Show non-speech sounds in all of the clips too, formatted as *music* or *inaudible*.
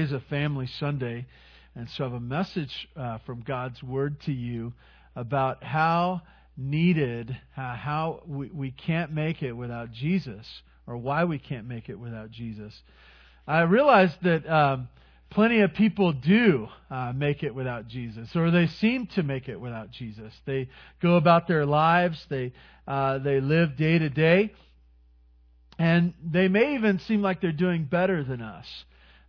is a family Sunday, and so I have a message uh, from God's Word to you about how needed, uh, how we, we can't make it without Jesus, or why we can't make it without Jesus. I realize that um, plenty of people do uh, make it without Jesus, or they seem to make it without Jesus. They go about their lives, they uh, they live day to day, and they may even seem like they're doing better than us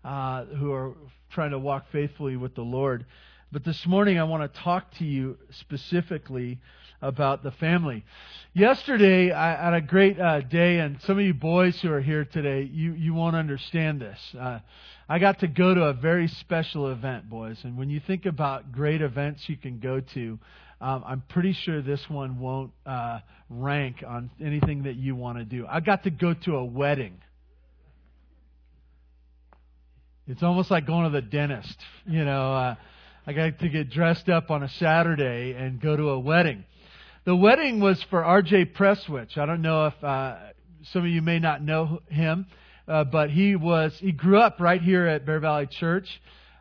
uh, who are trying to walk faithfully with the Lord. But this morning, I want to talk to you specifically about the family. Yesterday, I had a great uh, day, and some of you boys who are here today, you, you won't understand this. Uh, I got to go to a very special event, boys. And when you think about great events you can go to, um, I'm pretty sure this one won't uh, rank on anything that you want to do. I got to go to a wedding. It's almost like going to the dentist. You know, uh, I got to get dressed up on a Saturday and go to a wedding. The wedding was for R.J. Presswich. I don't know if uh, some of you may not know him, uh, but he was he grew up right here at Bear Valley Church.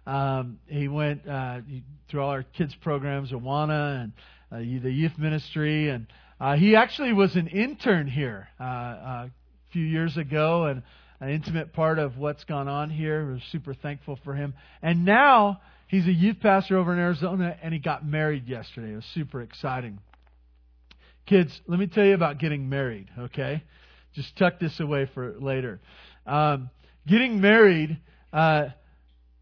Um, he went uh, through all our kids programs, Awana and uh, the youth ministry, and uh, he actually was an intern here uh, uh, a few years ago, and an intimate part of what's gone on here. We're super thankful for him. And now he's a youth pastor over in Arizona, and he got married yesterday. It was super exciting. Kids, let me tell you about getting married, okay? Just tuck this away for later. Um, getting married, uh,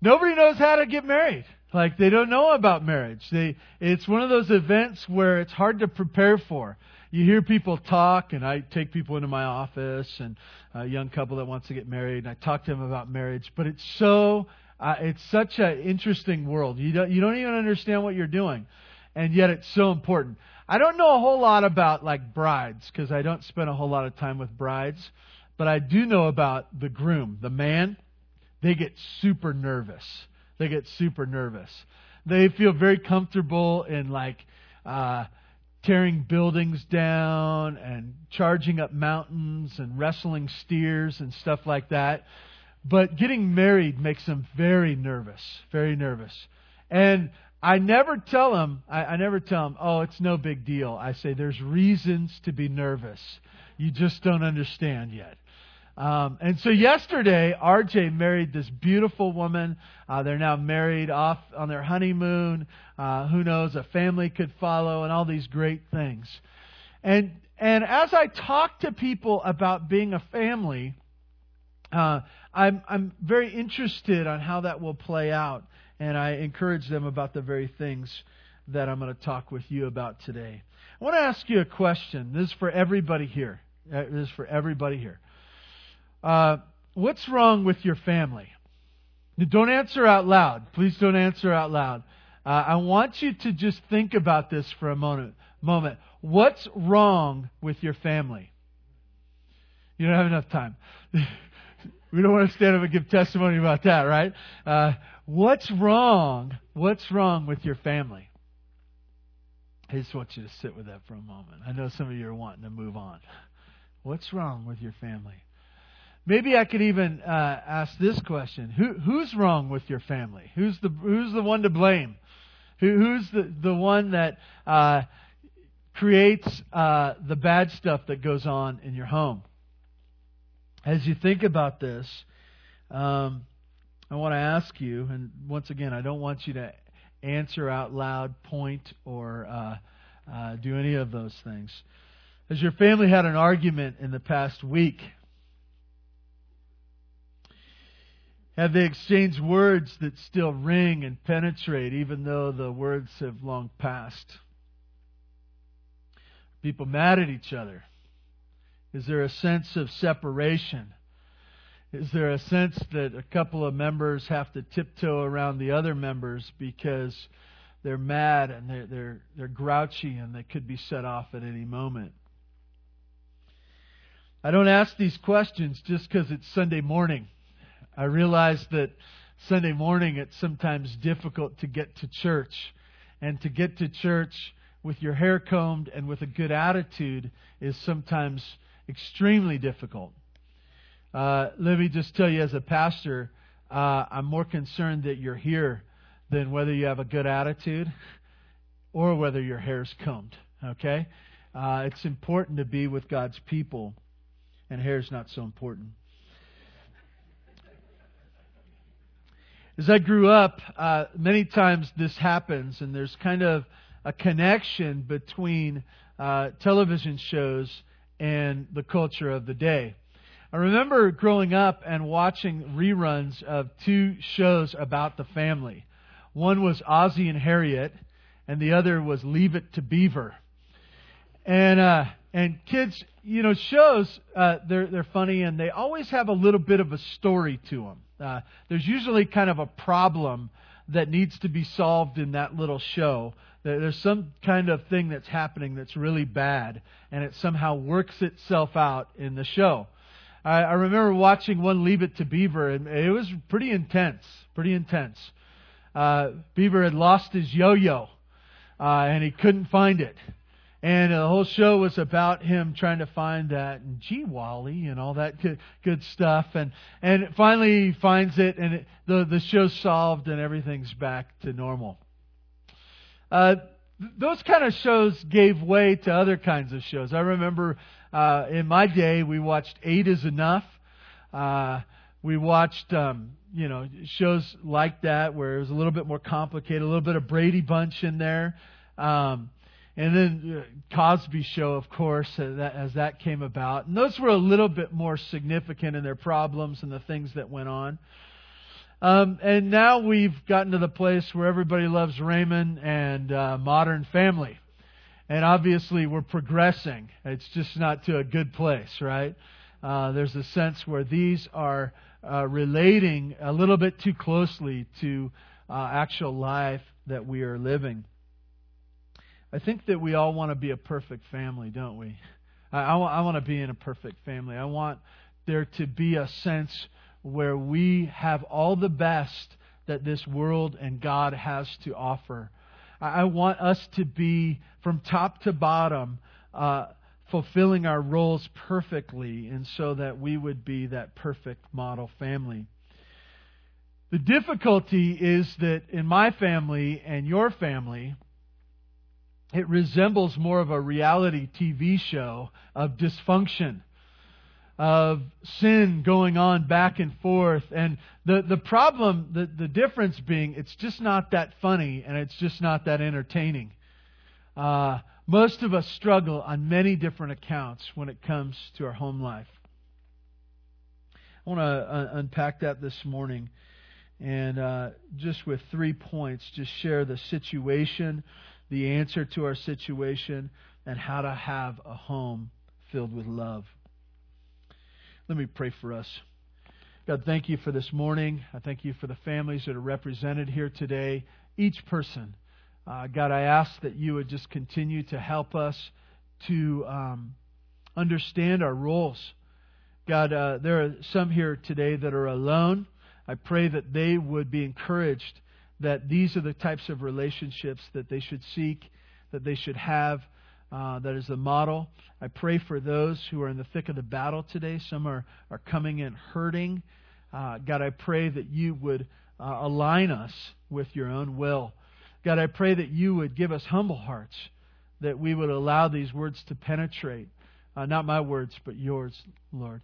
nobody knows how to get married. Like they don't know about marriage. They, it's one of those events where it's hard to prepare for you hear people talk, and I take people into my office and a young couple that wants to get married, and I talk to them about marriage. But it's so, uh, it's such an interesting world. You don't, you don't even understand what you're doing, and yet it's so important. I don't know a whole lot about like brides because I don't spend a whole lot of time with brides, but I do know about the groom, the man. They get super nervous. They get super nervous. They feel very comfortable in like. Uh, tearing buildings down and charging up mountains and wrestling steers and stuff like that. But getting married makes them very nervous, very nervous. And I never tell them, I, I never tell them, oh, it's no big deal. I say there's reasons to be nervous. You just don't understand yet. Um, and so yesterday, RJ married this beautiful woman. Uh, they're now married off on their honeymoon. Uh, who knows? A family could follow, and all these great things. And and as I talk to people about being a family, uh, I'm I'm very interested on how that will play out, and I encourage them about the very things that I'm going to talk with you about today. I want to ask you a question. This is for everybody here. Uh, this is for everybody here. Uh, what's wrong with your family? Don't answer out loud. Please don't answer out loud. Uh, I want you to just think about this for a moment. Moment. What's wrong with your family? You don't have enough time. *laughs* we don't want to stand up and give testimony about that, right? Uh, what's wrong? What's wrong with your family? I just want you to sit with that for a moment. I know some of you are wanting to move on. What's wrong with your family? Maybe I could even uh, ask this question: Who, Who's wrong with your family? Who's the Who's the one to blame? Who, who's the the one that uh, creates uh, the bad stuff that goes on in your home? As you think about this, um, I want to ask you, and once again, I don't want you to answer out loud, point, or uh, uh, do any of those things. Has your family had an argument in the past week? Have they exchanged words that still ring and penetrate even though the words have long passed? People mad at each other? Is there a sense of separation? Is there a sense that a couple of members have to tiptoe around the other members because they're mad and they're, they're, they're grouchy and they could be set off at any moment? I don't ask these questions just because it's Sunday morning. I realize that Sunday morning it's sometimes difficult to get to church. And to get to church with your hair combed and with a good attitude is sometimes extremely difficult. Uh, let me just tell you, as a pastor, uh, I'm more concerned that you're here than whether you have a good attitude or whether your hair's combed. Okay? Uh, it's important to be with God's people, and hair's not so important. As I grew up, uh, many times this happens, and there's kind of a connection between uh, television shows and the culture of the day. I remember growing up and watching reruns of two shows about the family. One was Ozzie and Harriet, and the other was Leave It to Beaver. And uh, and kids, you know, shows uh, they're they're funny and they always have a little bit of a story to them. Uh, there's usually kind of a problem that needs to be solved in that little show. There's some kind of thing that's happening that's really bad, and it somehow works itself out in the show. I, I remember watching one Leave It to Beaver, and it was pretty intense, pretty intense. Uh, Beaver had lost his yo-yo, uh, and he couldn't find it. And the whole show was about him trying to find that and gee Wally and all that good, good stuff. And and finally he finds it and it, the the show's solved and everything's back to normal. Uh, those kind of shows gave way to other kinds of shows. I remember uh, in my day we watched Eight Is Enough. Uh, we watched um, you know shows like that where it was a little bit more complicated, a little bit of Brady Bunch in there. Um, and then uh, Cosby Show, of course, as that, as that came about. And those were a little bit more significant in their problems and the things that went on. Um, and now we've gotten to the place where everybody loves Raymond and uh, Modern Family. And obviously, we're progressing. It's just not to a good place, right? Uh, there's a sense where these are uh, relating a little bit too closely to uh, actual life that we are living. I think that we all want to be a perfect family, don't we? I, I, I want to be in a perfect family. I want there to be a sense where we have all the best that this world and God has to offer. I, I want us to be, from top to bottom, uh, fulfilling our roles perfectly, and so that we would be that perfect model family. The difficulty is that in my family and your family, it resembles more of a reality TV show of dysfunction, of sin going on back and forth. And the, the problem, the, the difference being, it's just not that funny and it's just not that entertaining. Uh, most of us struggle on many different accounts when it comes to our home life. I want to uh, unpack that this morning and uh, just with three points, just share the situation the answer to our situation, and how to have a home filled with love. Let me pray for us. God, thank you for this morning. I thank you for the families that are represented here today, each person. Uh, God, I ask that you would just continue to help us to um, understand our roles. God, uh, there are some here today that are alone. I pray that they would be encouraged that these are the types of relationships that they should seek, that they should have. Uh, that is the model. I pray for those who are in the thick of the battle today. Some are, are coming in hurting. Uh, God, I pray that you would uh, align us with your own will. God, I pray that you would give us humble hearts, that we would allow these words to penetrate. Uh, not my words, but yours, Lord.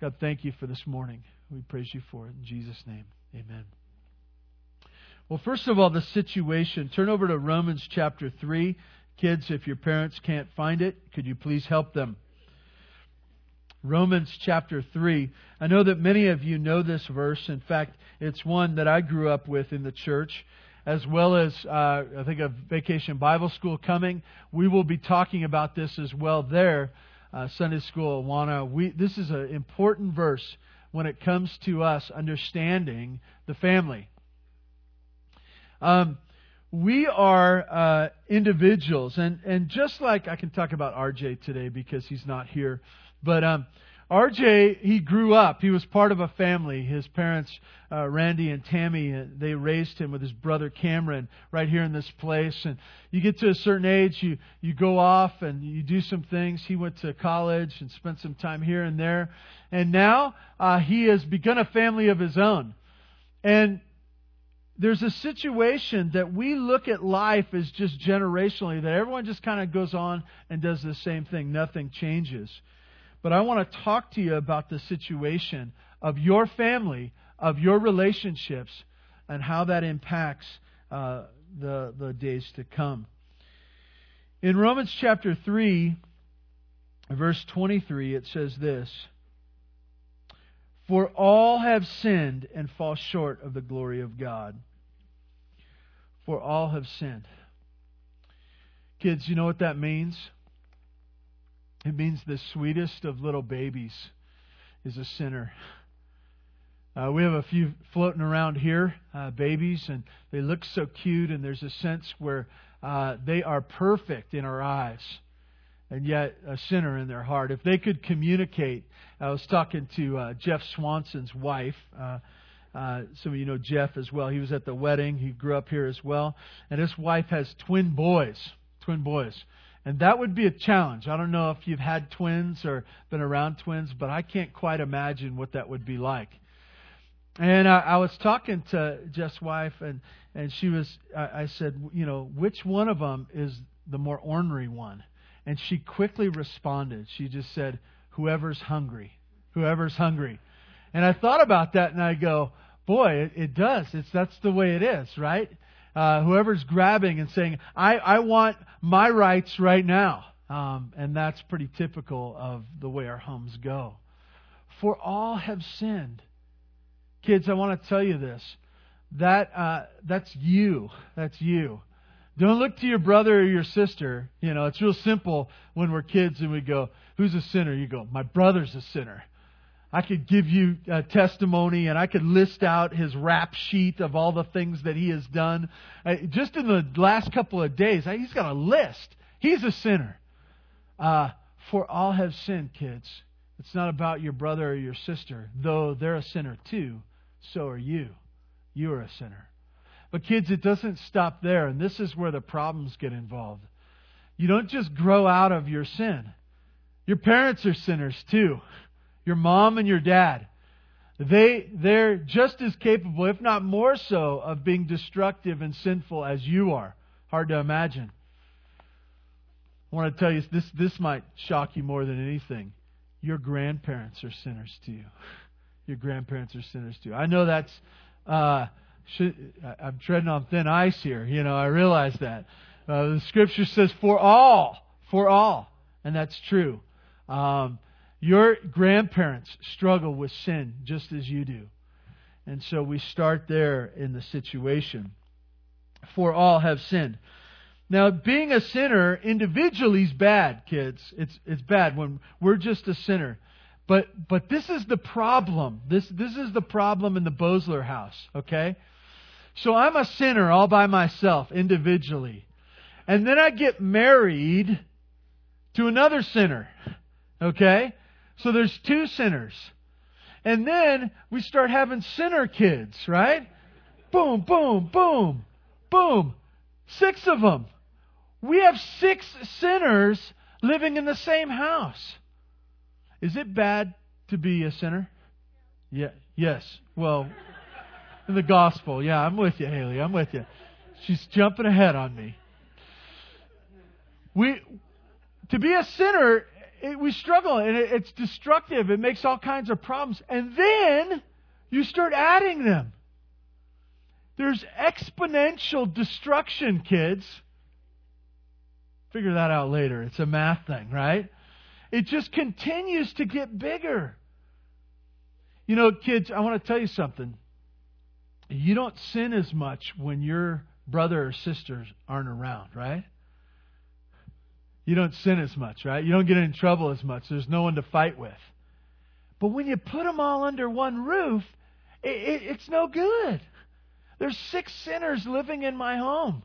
God, thank you for this morning. We praise you for it. In Jesus' name, amen. Well, first of all, the situation. Turn over to Romans chapter 3. Kids, if your parents can't find it, could you please help them? Romans chapter 3. I know that many of you know this verse. In fact, it's one that I grew up with in the church, as well as uh, I think of Vacation Bible School coming. We will be talking about this as well there, uh, Sunday School Awana. We, this is an important verse when it comes to us understanding the family. Um, we are uh, individuals, and, and just like I can talk about RJ today because he's not here, but um, RJ, he grew up. He was part of a family. His parents, uh, Randy and Tammy, uh, they raised him with his brother Cameron right here in this place. And you get to a certain age, you, you go off and you do some things. He went to college and spent some time here and there. And now uh, he has begun a family of his own. And there's a situation that we look at life as just generationally, that everyone just kind of goes on and does the same thing. Nothing changes. But I want to talk to you about the situation of your family, of your relationships, and how that impacts uh, the, the days to come. In Romans chapter 3, verse 23, it says this For all have sinned and fall short of the glory of God. For all have sinned. Kids, you know what that means? It means the sweetest of little babies is a sinner. Uh, we have a few floating around here, uh, babies, and they look so cute, and there's a sense where uh, they are perfect in our eyes, and yet a sinner in their heart. If they could communicate, I was talking to uh, Jeff Swanson's wife. Uh, uh, some of you know Jeff as well. He was at the wedding. He grew up here as well, and his wife has twin boys. Twin boys. And that would be a challenge. I don't know if you've had twins or been around twins, but I can't quite imagine what that would be like. And I, I was talking to Jeff's wife, and and she was. I, I said, you know, which one of them is the more ornery one? And she quickly responded. She just said, "Whoever's hungry, whoever's hungry." And I thought about that, and I go, "Boy, it, it does. It's that's the way it is, right? Uh, whoever's grabbing and saying, I, I want my rights right now." Um, and that's pretty typical of the way our homes go. For all have sinned Kids, I want to tell you this. That uh, that's you. That's you. Don't look to your brother or your sister. You know, it's real simple when we're kids and we go, "Who's a sinner?" You go, "My brother's a sinner." I could give you a testimony and I could list out his rap sheet of all the things that he has done. Just in the last couple of days, he's got a list. He's a sinner. Uh, for all have sinned, kids. It's not about your brother or your sister, though they're a sinner too so are you. You are a sinner. But, kids, it doesn't stop there, and this is where the problems get involved. You don't just grow out of your sin, your parents are sinners too. Your mom and your dad. They, they're just as capable, if not more so, of being destructive and sinful as you are. Hard to imagine. I want to tell you this, this might shock you more than anything. Your grandparents are sinners to you your grandparents are sinners too. I know that's uh, should, I'm treading on thin ice here. You know, I realize that. Uh, the scripture says, "For all, for all," and that's true. Um, your grandparents struggle with sin just as you do, and so we start there in the situation. For all have sinned. Now, being a sinner individually is bad, kids. It's it's bad when we're just a sinner. But but this is the problem. This this is the problem in the Bosler house, okay? So I'm a sinner all by myself, individually. And then I get married to another sinner. Okay? So there's two sinners. And then we start having sinner kids, right? Boom, boom, boom, boom. Six of them. We have six sinners living in the same house. Is it bad to be a sinner? Yeah. Yes. Well, the gospel. Yeah, I'm with you, Haley. I'm with you. She's jumping ahead on me. We to be a sinner, it, we struggle and it, it's destructive. It makes all kinds of problems. And then you start adding them. There's exponential destruction, kids. Figure that out later. It's a math thing, right? It just continues to get bigger. You know, kids, I want to tell you something. You don't sin as much when your brother or sisters aren't around, right? You don't sin as much, right? You don't get in trouble as much. There's no one to fight with. But when you put them all under one roof, it, it, it's no good. There's six sinners living in my home.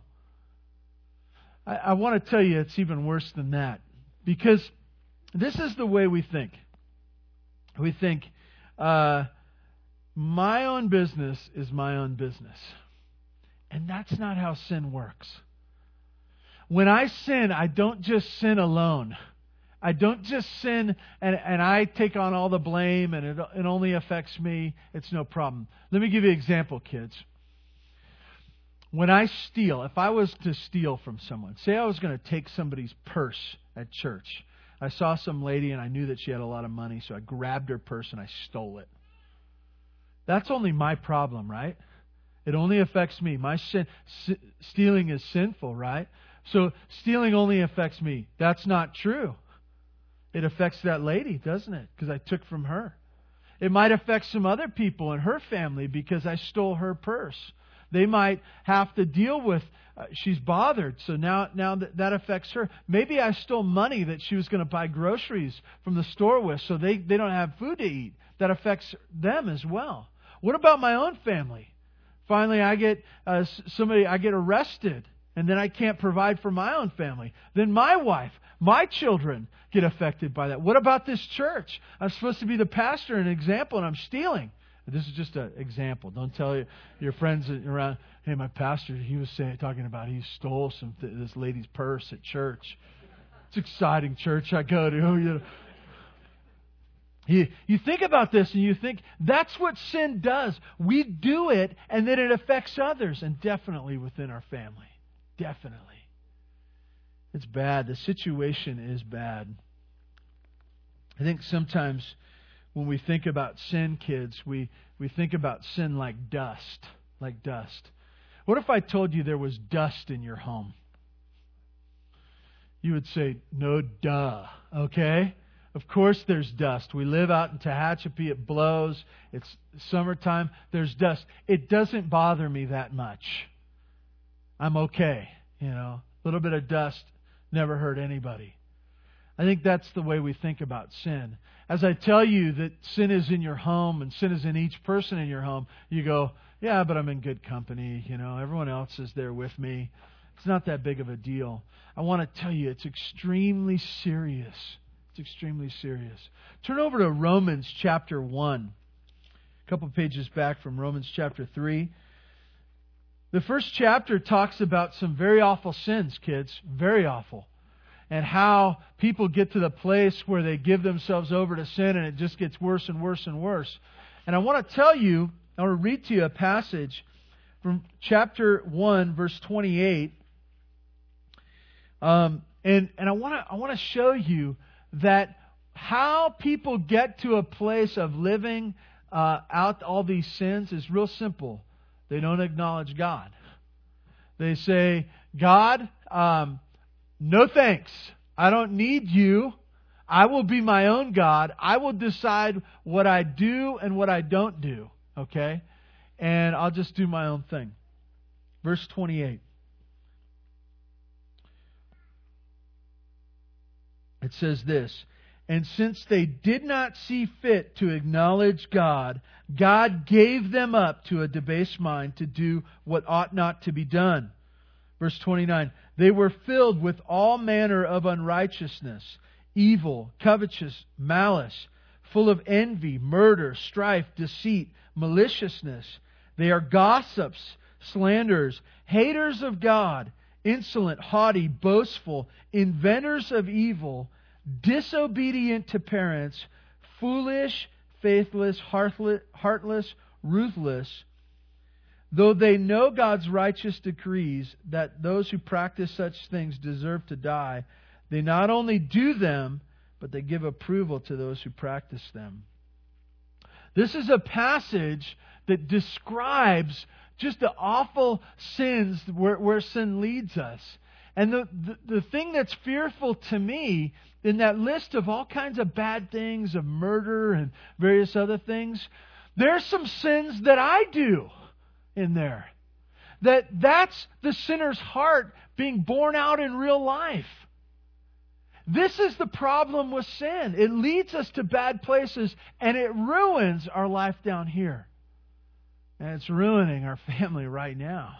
I, I want to tell you it's even worse than that. Because this is the way we think. We think, uh, my own business is my own business. And that's not how sin works. When I sin, I don't just sin alone. I don't just sin and, and I take on all the blame and it, it only affects me. It's no problem. Let me give you an example, kids. When I steal, if I was to steal from someone, say I was going to take somebody's purse at church. I saw some lady and I knew that she had a lot of money, so I grabbed her purse and I stole it. That's only my problem, right? It only affects me. My sin, stealing is sinful, right? So stealing only affects me. That's not true. It affects that lady, doesn't it? Because I took from her. It might affect some other people in her family because I stole her purse. They might have to deal with uh, she's bothered, so now now that, that affects her. Maybe I stole money that she was going to buy groceries from the store with, so they they don't have food to eat. That affects them as well. What about my own family? Finally, I get uh, somebody I get arrested and then I can't provide for my own family. Then my wife, my children get affected by that. What about this church? I'm supposed to be the pastor and an example, and I'm stealing. This is just an example. Don't tell your friends around. Hey, my pastor, he was saying, talking about he stole some th- this lady's purse at church. It's exciting church I go to. *laughs* You know. You, you think about this and you think that's what sin does. We do it and then it affects others, and definitely within our family. Definitely. It's bad. The situation is bad. I think sometimes when we think about sin, kids, we, we think about sin like dust. Like dust. What if I told you there was dust in your home? You would say, no, duh. Okay? Of course, there's dust. We live out in Tehachapi. It blows. It's summertime. There's dust. It doesn't bother me that much. I'm okay. You know, a little bit of dust never hurt anybody. I think that's the way we think about sin. As I tell you that sin is in your home and sin is in each person in your home, you go, yeah, but I'm in good company. You know, everyone else is there with me. It's not that big of a deal. I want to tell you, it's extremely serious. It's extremely serious. Turn over to Romans chapter 1. A couple pages back from Romans chapter 3. The first chapter talks about some very awful sins, kids. Very awful. And how people get to the place where they give themselves over to sin and it just gets worse and worse and worse. And I want to tell you, I want to read to you a passage from chapter 1, verse 28. Um, and, and I want to I want to show you that how people get to a place of living uh, out all these sins is real simple. They don't acknowledge God. They say, God, um, no thanks. I don't need you. I will be my own God. I will decide what I do and what I don't do. Okay? And I'll just do my own thing. Verse 28. It says this and since they did not see fit to acknowledge God, God gave them up to a debased mind to do what ought not to be done. Verse 29 They were filled with all manner of unrighteousness, evil, covetous, malice, full of envy, murder, strife, deceit, maliciousness. They are gossips, slanderers, haters of God, insolent, haughty, boastful, inventors of evil disobedient to parents, foolish, faithless, heartless, ruthless, though they know God's righteous decrees that those who practice such things deserve to die, they not only do them, but they give approval to those who practice them. This is a passage that describes just the awful sins where, where sin leads us. And the, the, the thing that's fearful to me in that list of all kinds of bad things, of murder and various other things, there's some sins that I do in there. That that's the sinner's heart being born out in real life. This is the problem with sin. It leads us to bad places and it ruins our life down here. And it's ruining our family right now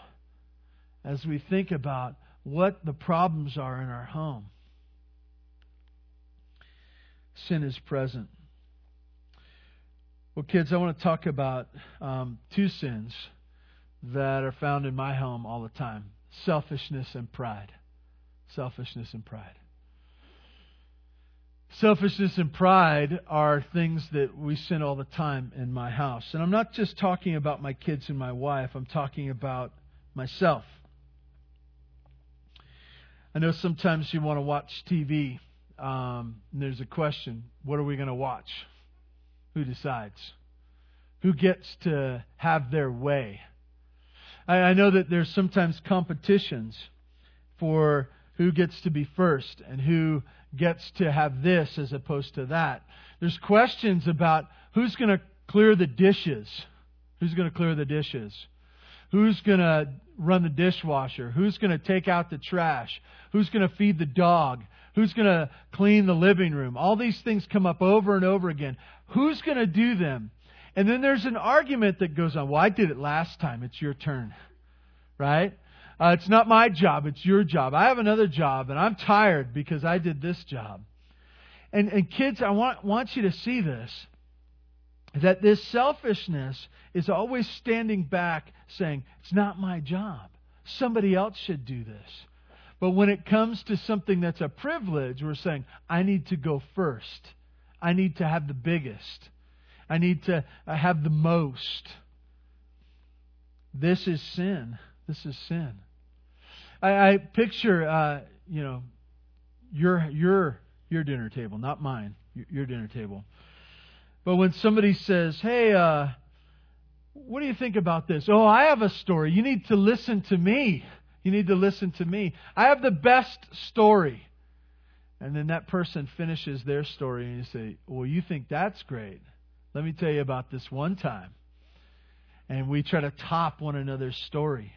as we think about what the problems are in our home sin is present. Well, kids, I want to talk about um, two sins that are found in my home all the time selfishness and pride. Selfishness and pride. Selfishness and pride are things that we sin all the time in my house. And I'm not just talking about my kids and my wife, I'm talking about myself. I know sometimes you want to watch TV, um, there's a question what are we going to watch? Who decides? Who gets to have their way? I, I know that there's sometimes competitions for who gets to be first and who gets to have this as opposed to that. There's questions about who's going to clear the dishes. Who's going to clear the dishes? Who's going to run the dishwasher? Who's going to take out the trash? Who's going to feed the dog? Who's going to clean the living room? All these things come up over and over again. Who's going to do them? And then there's an argument that goes on. Well, I did it last time. It's your turn. Right? Uh, it's not my job, it's your job. I have another job, and I'm tired because I did this job. And, and kids, I want, want you to see this that this selfishness is always standing back saying, It's not my job. Somebody else should do this. But when it comes to something that's a privilege, we're saying, I need to go first. I need to have the biggest. I need to uh, have the most. This is sin. This is sin. I, I picture, uh, you know, your your your dinner table, not mine. Your, your dinner table. But when somebody says, "Hey, uh, what do you think about this?" Oh, I have a story. You need to listen to me. You need to listen to me. I have the best story. And then that person finishes their story, and you say, Well, you think that's great. Let me tell you about this one time. And we try to top one another's story.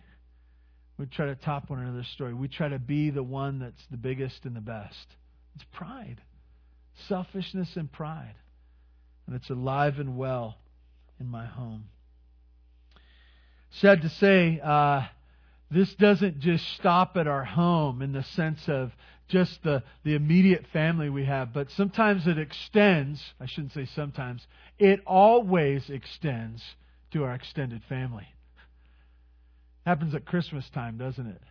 We try to top one another's story. We try to be the one that's the biggest and the best. It's pride, selfishness and pride. And it's alive and well in my home. Sad to say, uh, this doesn't just stop at our home in the sense of just the, the immediate family we have, but sometimes it extends, I shouldn't say sometimes, it always extends to our extended family. Happens at Christmas time, doesn't it?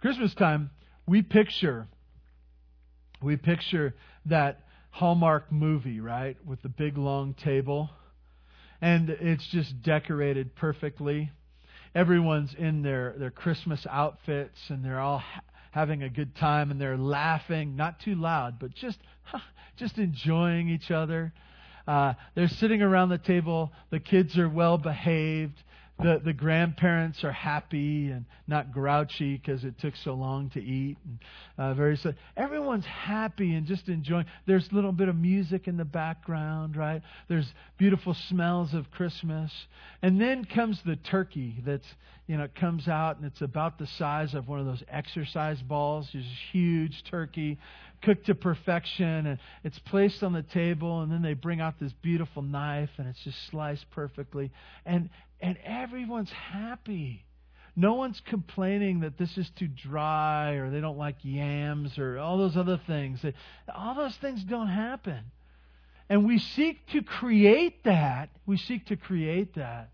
Christmas time, we picture we picture that Hallmark movie, right, with the big long table, and it's just decorated perfectly. Everyone's in their their Christmas outfits, and they're all ha- having a good time, and they're laughing, not too loud, but just *laughs* just enjoying each other. Uh, they're sitting around the table. The kids are well behaved the, the grandparents are happy and not grouchy because it took so long to eat. And, uh, very so, everyone's happy and just enjoying. There's a little bit of music in the background, right? There's beautiful smells of Christmas, and then comes the turkey that's you know comes out and it's about the size of one of those exercise balls. There's a huge turkey cooked to perfection and it's placed on the table and then they bring out this beautiful knife and it's just sliced perfectly and and everyone's happy. No one's complaining that this is too dry or they don't like yams or all those other things. All those things don't happen. And we seek to create that. We seek to create that.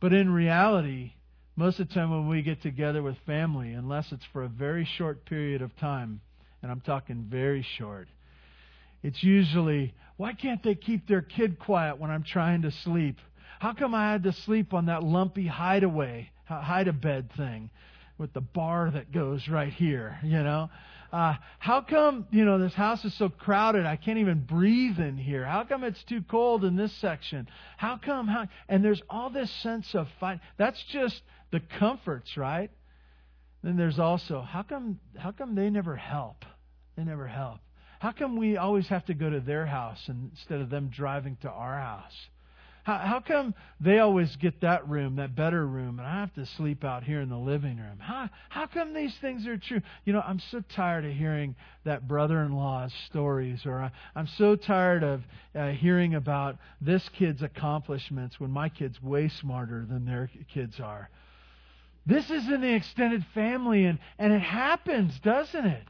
But in reality, most of the time when we get together with family, unless it's for a very short period of time, and I'm talking very short, it's usually, why can't they keep their kid quiet when I'm trying to sleep? How come I had to sleep on that lumpy hideaway, hide a bed thing with the bar that goes right here, you know? Uh, how come, you know, this house is so crowded I can't even breathe in here? How come it's too cold in this section? How come, how, and there's all this sense of fight. That's just the comforts, right? Then there's also, how come, how come they never help? They never help. How come we always have to go to their house instead of them driving to our house? How, how come they always get that room, that better room, and I have to sleep out here in the living room? How, how come these things are true? You know, I'm so tired of hearing that brother in law's stories, or I, I'm so tired of uh, hearing about this kid's accomplishments when my kid's way smarter than their kids are. This is in the extended family, and, and it happens, doesn't it?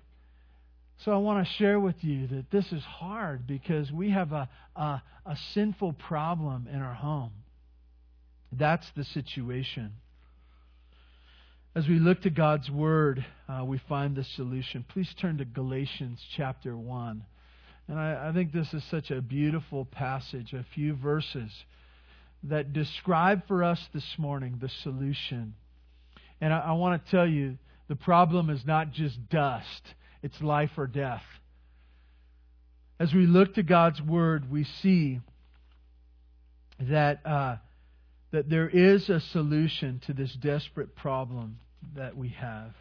So I want to share with you that this is hard because we have a, a, a sinful problem in our home. That's the situation. As we look to God's Word, uh, we find the solution. Please turn to Galatians chapter 1. And I, I think this is such a beautiful passage, a few verses that describe for us this morning the solution. And I, I want to tell you the problem is not just dust, it's life or death. As we look to God's Word, we see that, uh, that there is a solution to this desperate problem that we have.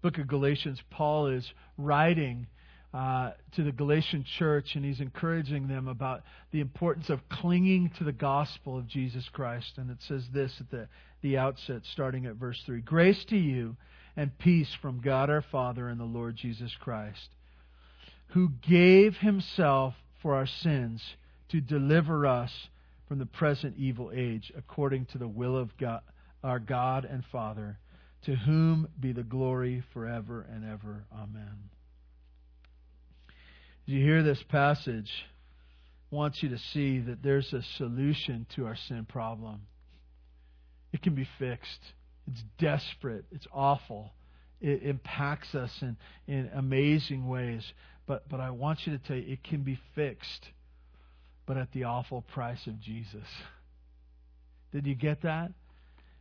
Book of Galatians, Paul is writing uh, to the Galatian church, and he's encouraging them about the importance of clinging to the gospel of Jesus Christ. And it says this at the, the outset, starting at verse 3 Grace to you and peace from God our Father and the Lord Jesus Christ, who gave himself for our sins to deliver us from the present evil age, according to the will of God, our God and Father, to whom be the glory forever and ever. Amen. You hear this passage, I want you to see that there's a solution to our sin problem. It can be fixed. It's desperate. It's awful. It impacts us in, in amazing ways. But, but I want you to tell you, it can be fixed, but at the awful price of Jesus. Did you get that?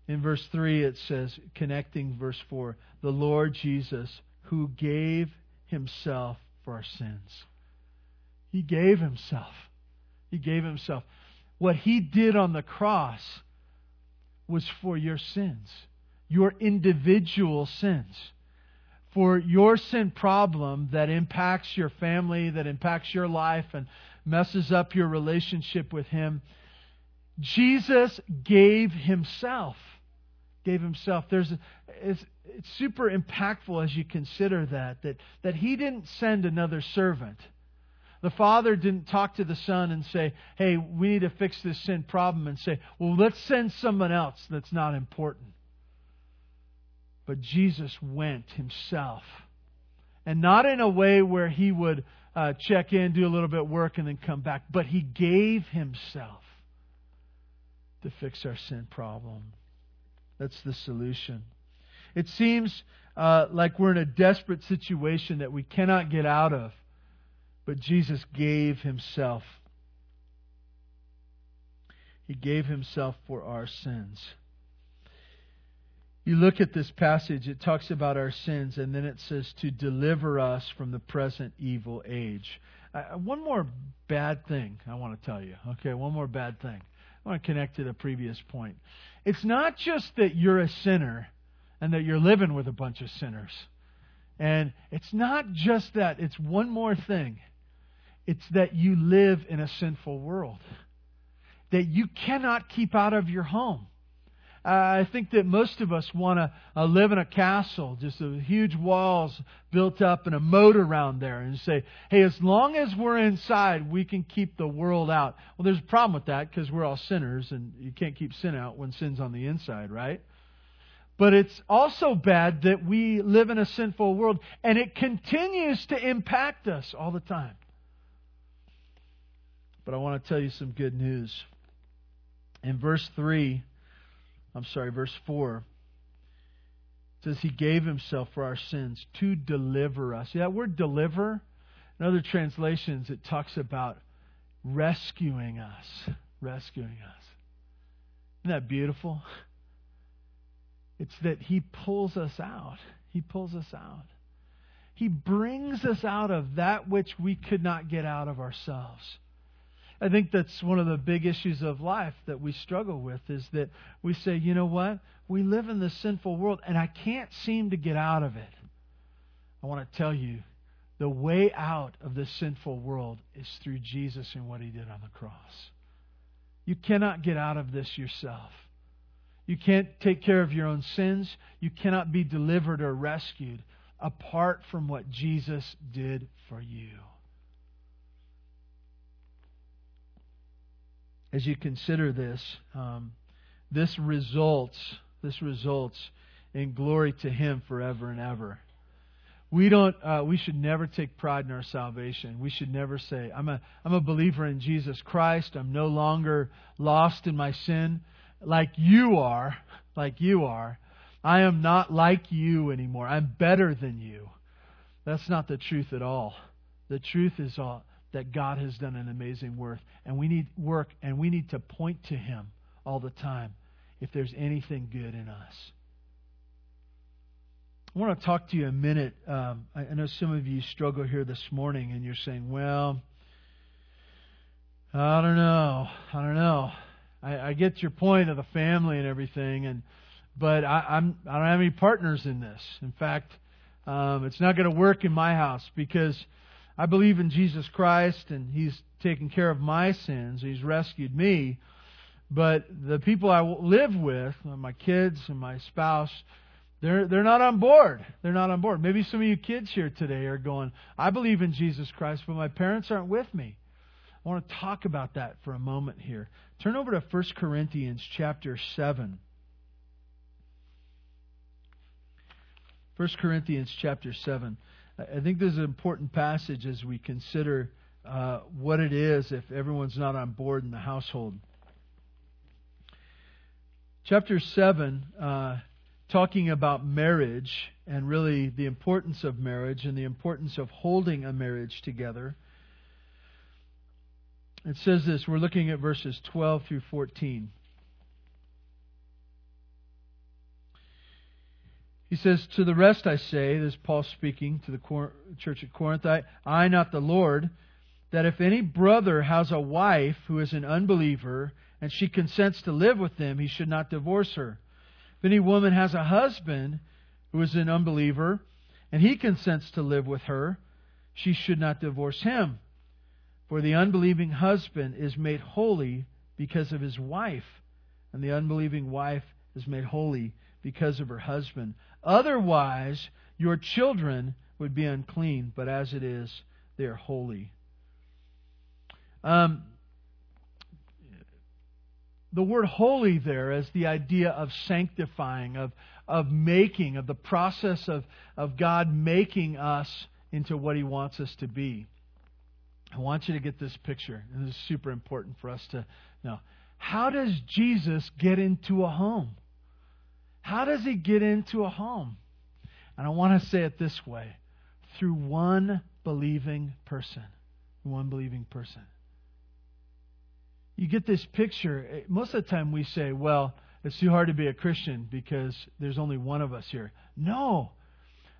In verse 3, it says, connecting verse 4, the Lord Jesus, who gave himself for our sins. He gave himself. He gave himself. What he did on the cross was for your sins, your individual sins. For your sin problem that impacts your family, that impacts your life, and messes up your relationship with Him, Jesus gave Himself. Gave Himself. There's a, it's, it's super impactful as you consider that, that, that He didn't send another servant. The Father didn't talk to the Son and say, hey, we need to fix this sin problem, and say, well, let's send someone else that's not important. But Jesus went himself. And not in a way where he would uh, check in, do a little bit of work, and then come back, but he gave himself to fix our sin problem. That's the solution. It seems uh, like we're in a desperate situation that we cannot get out of. But Jesus gave himself. He gave himself for our sins. You look at this passage, it talks about our sins, and then it says to deliver us from the present evil age. Uh, one more bad thing I want to tell you. Okay, one more bad thing. I want to connect to the previous point. It's not just that you're a sinner and that you're living with a bunch of sinners. And it's not just that, it's one more thing. It's that you live in a sinful world, that you cannot keep out of your home. I think that most of us want to uh, live in a castle, just a huge walls built up and a moat around there, and say, hey, as long as we're inside, we can keep the world out. Well, there's a problem with that because we're all sinners, and you can't keep sin out when sin's on the inside, right? But it's also bad that we live in a sinful world, and it continues to impact us all the time. But I want to tell you some good news. In verse 3, I'm sorry, verse 4, it says, He gave Himself for our sins to deliver us. Yeah, that word deliver, in other translations, it talks about rescuing us. Rescuing us. Isn't that beautiful? It's that He pulls us out. He pulls us out. He brings us out of that which we could not get out of ourselves. I think that's one of the big issues of life that we struggle with is that we say, you know what? We live in this sinful world and I can't seem to get out of it. I want to tell you the way out of this sinful world is through Jesus and what he did on the cross. You cannot get out of this yourself. You can't take care of your own sins. You cannot be delivered or rescued apart from what Jesus did for you. As you consider this, um, this results this results in glory to Him forever and ever. We don't. Uh, we should never take pride in our salvation. We should never say, "I'm a I'm a believer in Jesus Christ. I'm no longer lost in my sin, like you are, like you are. I am not like you anymore. I'm better than you." That's not the truth at all. The truth is all that God has done an amazing work, and we need work, and we need to point to Him all the time if there's anything good in us. I want to talk to you a minute. Um, I, I know some of you struggle here this morning, and you're saying, "Well, I don't know, I don't know." I, I get your point of the family and everything, and but I, I'm I don't have any partners in this. In fact, um, it's not going to work in my house because I believe in Jesus Christ and He's taken care of my sins. He's rescued me. But the people I live with, uh, my kids and my spouse, they're they're not on board. They're not on board. Maybe some of you kids here today are going, I believe in Jesus Christ, but my parents aren't with me. I want to talk about that for a moment here. Turn over to 1 Corinthians chapter 7. 1 Corinthians chapter 7. I think this is an important passage as we consider uh, what it is if everyone's not on board in the household. Chapter 7, uh, talking about marriage and really the importance of marriage and the importance of holding a marriage together. It says this, we're looking at verses 12 through 14. He says, To the rest I say, this is Paul speaking to the church at Corinth, I, I, not the Lord, that if any brother has a wife who is an unbeliever, and she consents to live with him, he should not divorce her. If any woman has a husband who is an unbeliever, and he consents to live with her, she should not divorce him. For the unbelieving husband is made holy because of his wife, and the unbelieving wife is made holy because of her husband. Otherwise, your children would be unclean, but as it is, they are holy. Um, the word holy there is the idea of sanctifying, of, of making, of the process of, of God making us into what He wants us to be. I want you to get this picture. And this is super important for us to know. How does Jesus get into a home? How does he get into a home? And I want to say it this way through one believing person. One believing person. You get this picture. Most of the time we say, well, it's too hard to be a Christian because there's only one of us here. No.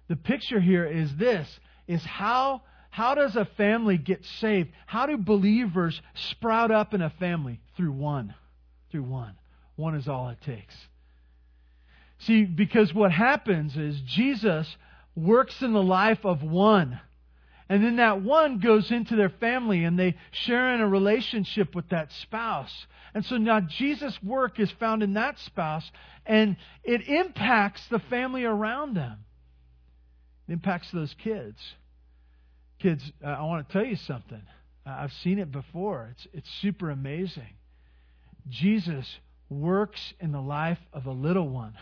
The picture here is this is how how does a family get saved? How do believers sprout up in a family? Through one. Through one. One is all it takes. See, because what happens is Jesus works in the life of one. And then that one goes into their family and they share in a relationship with that spouse. And so now Jesus' work is found in that spouse and it impacts the family around them. It impacts those kids. Kids, uh, I want to tell you something. I've seen it before. It's, it's super amazing. Jesus works in the life of a little one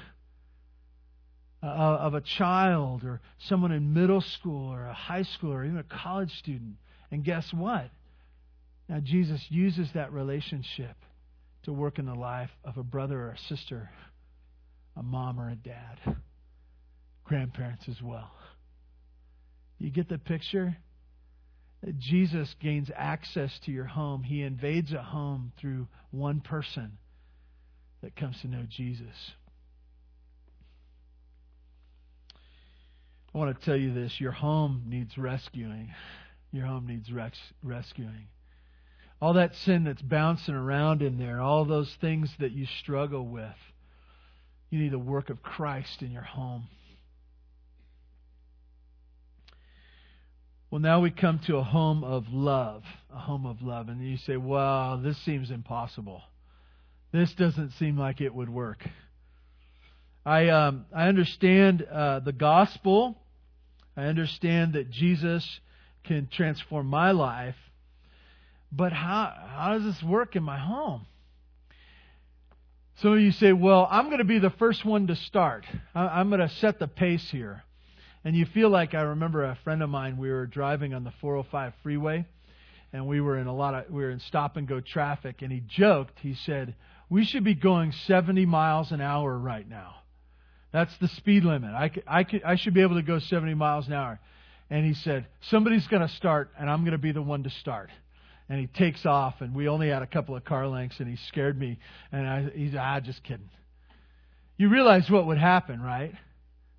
uh, of a child or someone in middle school or a high school or even a college student. And guess what? Now, Jesus uses that relationship to work in the life of a brother or a sister, a mom or a dad, grandparents as well. You get the picture? Jesus gains access to your home. He invades a home through one person that comes to know Jesus. I want to tell you this your home needs rescuing. Your home needs res- rescuing. All that sin that's bouncing around in there, all those things that you struggle with, you need the work of Christ in your home. Well, now we come to a home of love, a home of love. And you say, well, this seems impossible. This doesn't seem like it would work. I, um, I understand uh, the gospel I understand that Jesus can transform my life. But how, how does this work in my home? Some of you say, well, I'm going to be the first one to start. I'm going to set the pace here. And you feel like I remember a friend of mine, we were driving on the 405 freeway, and we were in a lot of, we were in stop and go traffic, and he joked, he said, we should be going 70 miles an hour right now. That's the speed limit. I, I, I should be able to go 70 miles an hour. and he said, Somebody's going to start, and I'm going to be the one to start. And he takes off, and we only had a couple of car lengths, and he scared me. And I, he's, ah, just kidding. You realize what would happen, right?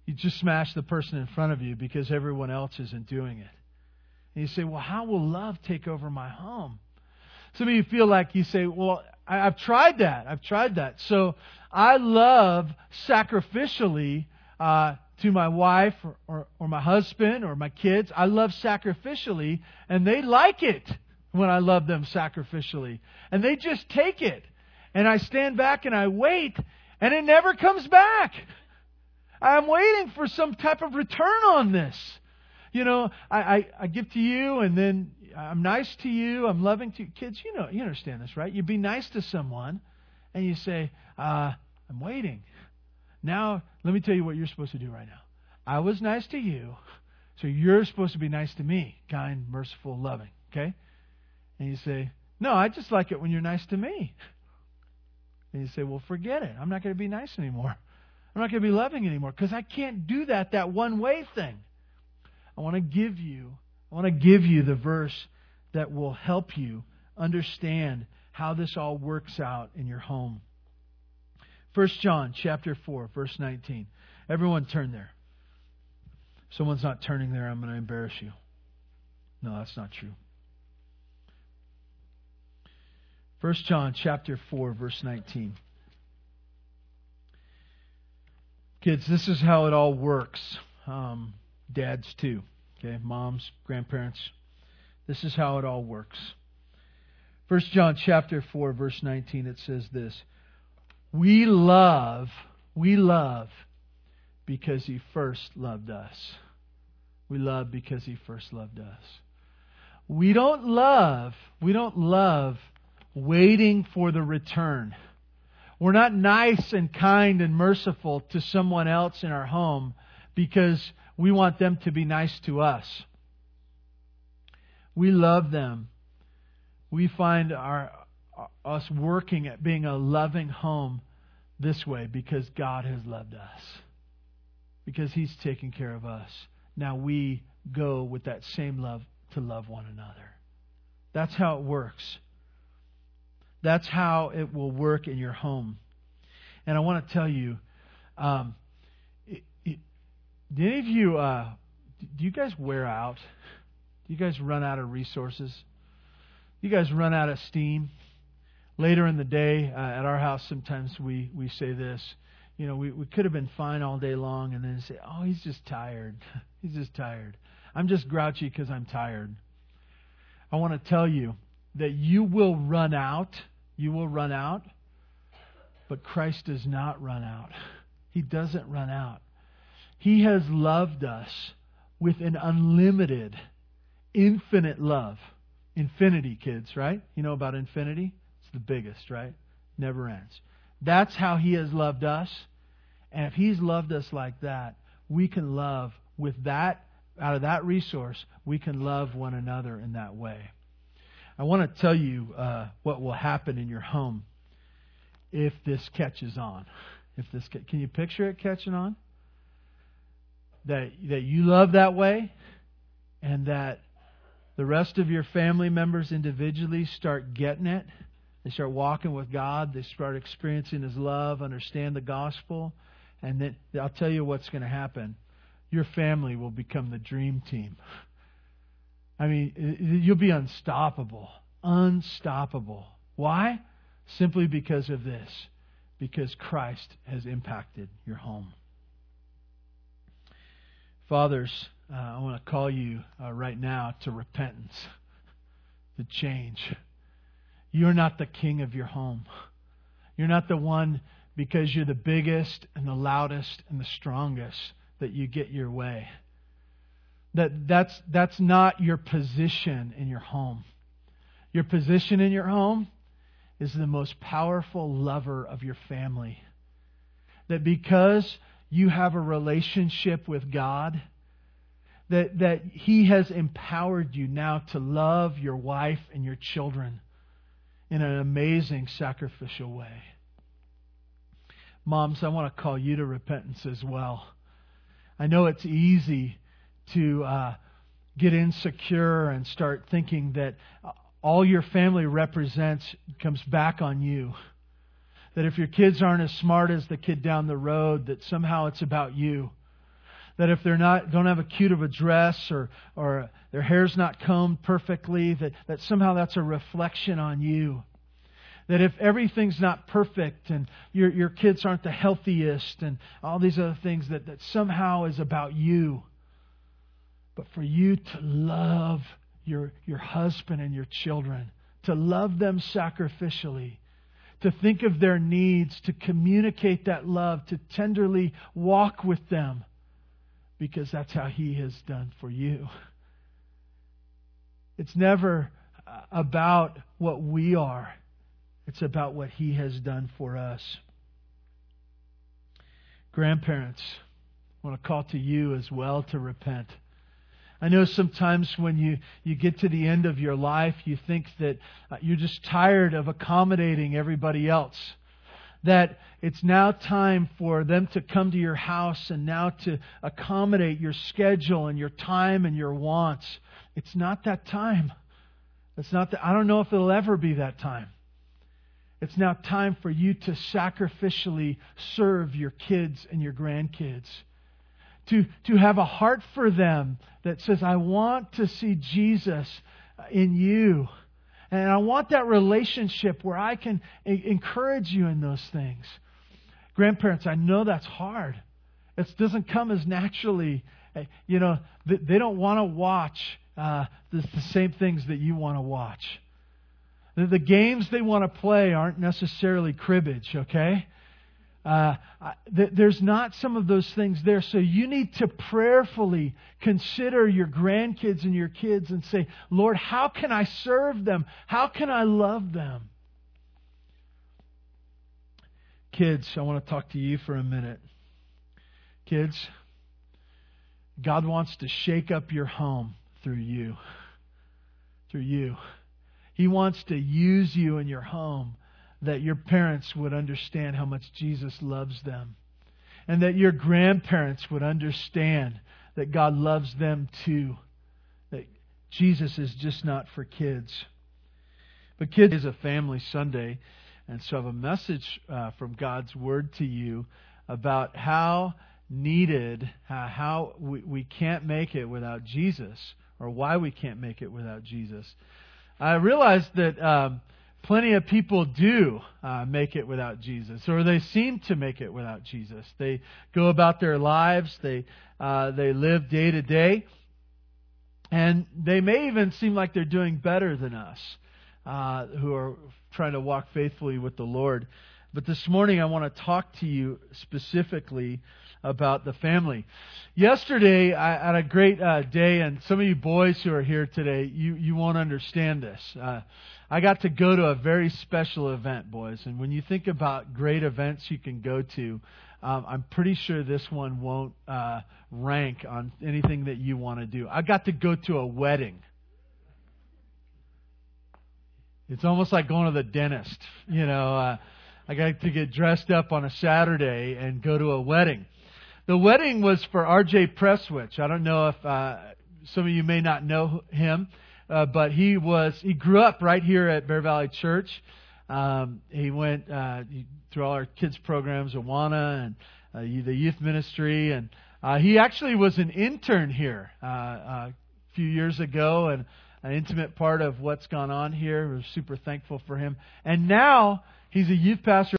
You just smash the person in front of you because everyone else isn't doing it. And you say, Well, how will love take over my home? Some of you feel like you say, Well, I've tried that. I've tried that. So I love sacrificially uh, to my wife or, or, or my husband or my kids. I love sacrificially, and they like it when I love them sacrificially. And they just take it. And I stand back and I wait, and it never comes back. I'm waiting for some type of return on this. You know, I, I, I give to you, and then I'm nice to you. I'm loving to you. Kids, you know, you understand this, right? You'd be nice to someone, and you say, uh, I'm waiting. Now, let me tell you what you're supposed to do right now. I was nice to you, so you're supposed to be nice to me, kind, merciful, loving. Okay? And you say, No, I just like it when you're nice to me. And you say, Well, forget it. I'm not going to be nice anymore. I'm not going to be loving anymore because I can't do that, that one way thing. I want to give you, I want to give you the verse that will help you understand how this all works out in your home. 1 John chapter 4, verse 19. Everyone turn there. If someone's not turning there, I'm going to embarrass you. No, that's not true. 1 John chapter 4, verse 19. Kids, this is how it all works. Um, dads, too. Okay, moms, grandparents. This is how it all works. 1 John chapter 4, verse 19, it says this we love, we love because he first loved us. We love because he first loved us. We don't love, we don't love waiting for the return. We're not nice and kind and merciful to someone else in our home because we want them to be nice to us. We love them. We find our, us working at being a loving home this way because God has loved us, because He's taken care of us. Now we go with that same love to love one another. That's how it works. That's how it will work in your home. And I want to tell you, um, do any of you, uh, do you guys wear out? Do you guys run out of resources? Do you guys run out of steam? later in the day uh, at our house, sometimes we, we say this. You know, we, we could have been fine all day long and then say, oh, he's just tired. *laughs* he's just tired. I'm just grouchy because I'm tired. I want to tell you that you will run out. You will run out. But Christ does not run out. He doesn't run out. He has loved us with an unlimited, infinite love. Infinity, kids, right? You know about infinity? It's the biggest, right? Never ends. That's how He has loved us. And if He's loved us like that, we can love with that, out of that resource, we can love one another in that way. I want to tell you uh, what will happen in your home if this catches on. If this can you picture it catching on? That that you love that way, and that the rest of your family members individually start getting it they start walking with God. They start experiencing His love, understand the gospel. And then I'll tell you what's going to happen. Your family will become the dream team. I mean, you'll be unstoppable. Unstoppable. Why? Simply because of this. Because Christ has impacted your home. Fathers, uh, I want to call you uh, right now to repentance, to change. You're not the king of your home. You're not the one because you're the biggest and the loudest and the strongest that you get your way. That that's that's not your position in your home. Your position in your home is the most powerful lover of your family. That because you have a relationship with God, that, that He has empowered you now to love your wife and your children in an amazing sacrificial way. Moms, I want to call you to repentance as well. I know it's easy to uh, get insecure and start thinking that all your family represents comes back on you. That if your kids aren't as smart as the kid down the road, that somehow it's about you. That if they're not don't have a cute of a dress or or their hair's not combed perfectly, that, that somehow that's a reflection on you. That if everything's not perfect and your your kids aren't the healthiest and all these other things, that, that somehow is about you. But for you to love your, your husband and your children, to love them sacrificially, to think of their needs, to communicate that love, to tenderly walk with them, because that's how He has done for you. It's never about what we are, it's about what He has done for us. Grandparents, I want to call to you as well to repent. I know sometimes when you, you get to the end of your life, you think that uh, you're just tired of accommodating everybody else. That it's now time for them to come to your house and now to accommodate your schedule and your time and your wants. It's not that time. It's not that, I don't know if it'll ever be that time. It's now time for you to sacrificially serve your kids and your grandkids to, to have a heart for them that says, I want to see Jesus in you. And I want that relationship where I can encourage you in those things. Grandparents, I know that's hard. It doesn't come as naturally. Eh, you know, they don't want to watch uh, the, the same things that you want to watch. The, the games they want to play aren't necessarily cribbage, okay? Uh, th- there's not some of those things there. So you need to prayerfully consider your grandkids and your kids and say, Lord, how can I serve them? How can I love them? Kids, I want to talk to you for a minute. Kids, God wants to shake up your home through you. Through you. He wants to use you in your home that your parents would understand how much Jesus loves them. And that your grandparents would understand that God loves them too. That Jesus is just not for kids. But kids is a family Sunday. And so I have a message uh, from God's Word to you about how needed, uh, how we, we can't make it without Jesus, or why we can't make it without Jesus. I realized that um, plenty of people do uh, make it without Jesus, or they seem to make it without Jesus. They go about their lives, they uh, they live day to day, and they may even seem like they're doing better than us, uh, who are trying to walk faithfully with the Lord. But this morning, I want to talk to you specifically about the family. Yesterday, I had a great uh, day, and some of you boys who are here today, you, you won't understand this. Uh, I got to go to a very special event, boys. And when you think about great events you can go to, um, I'm pretty sure this one won't uh, rank on anything that you want to do. I got to go to a wedding. It's almost like going to the dentist. You know, uh, I got to get dressed up on a Saturday and go to a wedding. The wedding was for R.J. Presswich. I don't know if uh, some of you may not know him, uh, but he was he grew up right here at Bear Valley Church. Um, he went uh, through all our kids programs, Awana and uh, the youth ministry, and uh, he actually was an intern here uh, uh, a few years ago, and an intimate part of what's gone on here. We're super thankful for him, and now he's a youth pastor.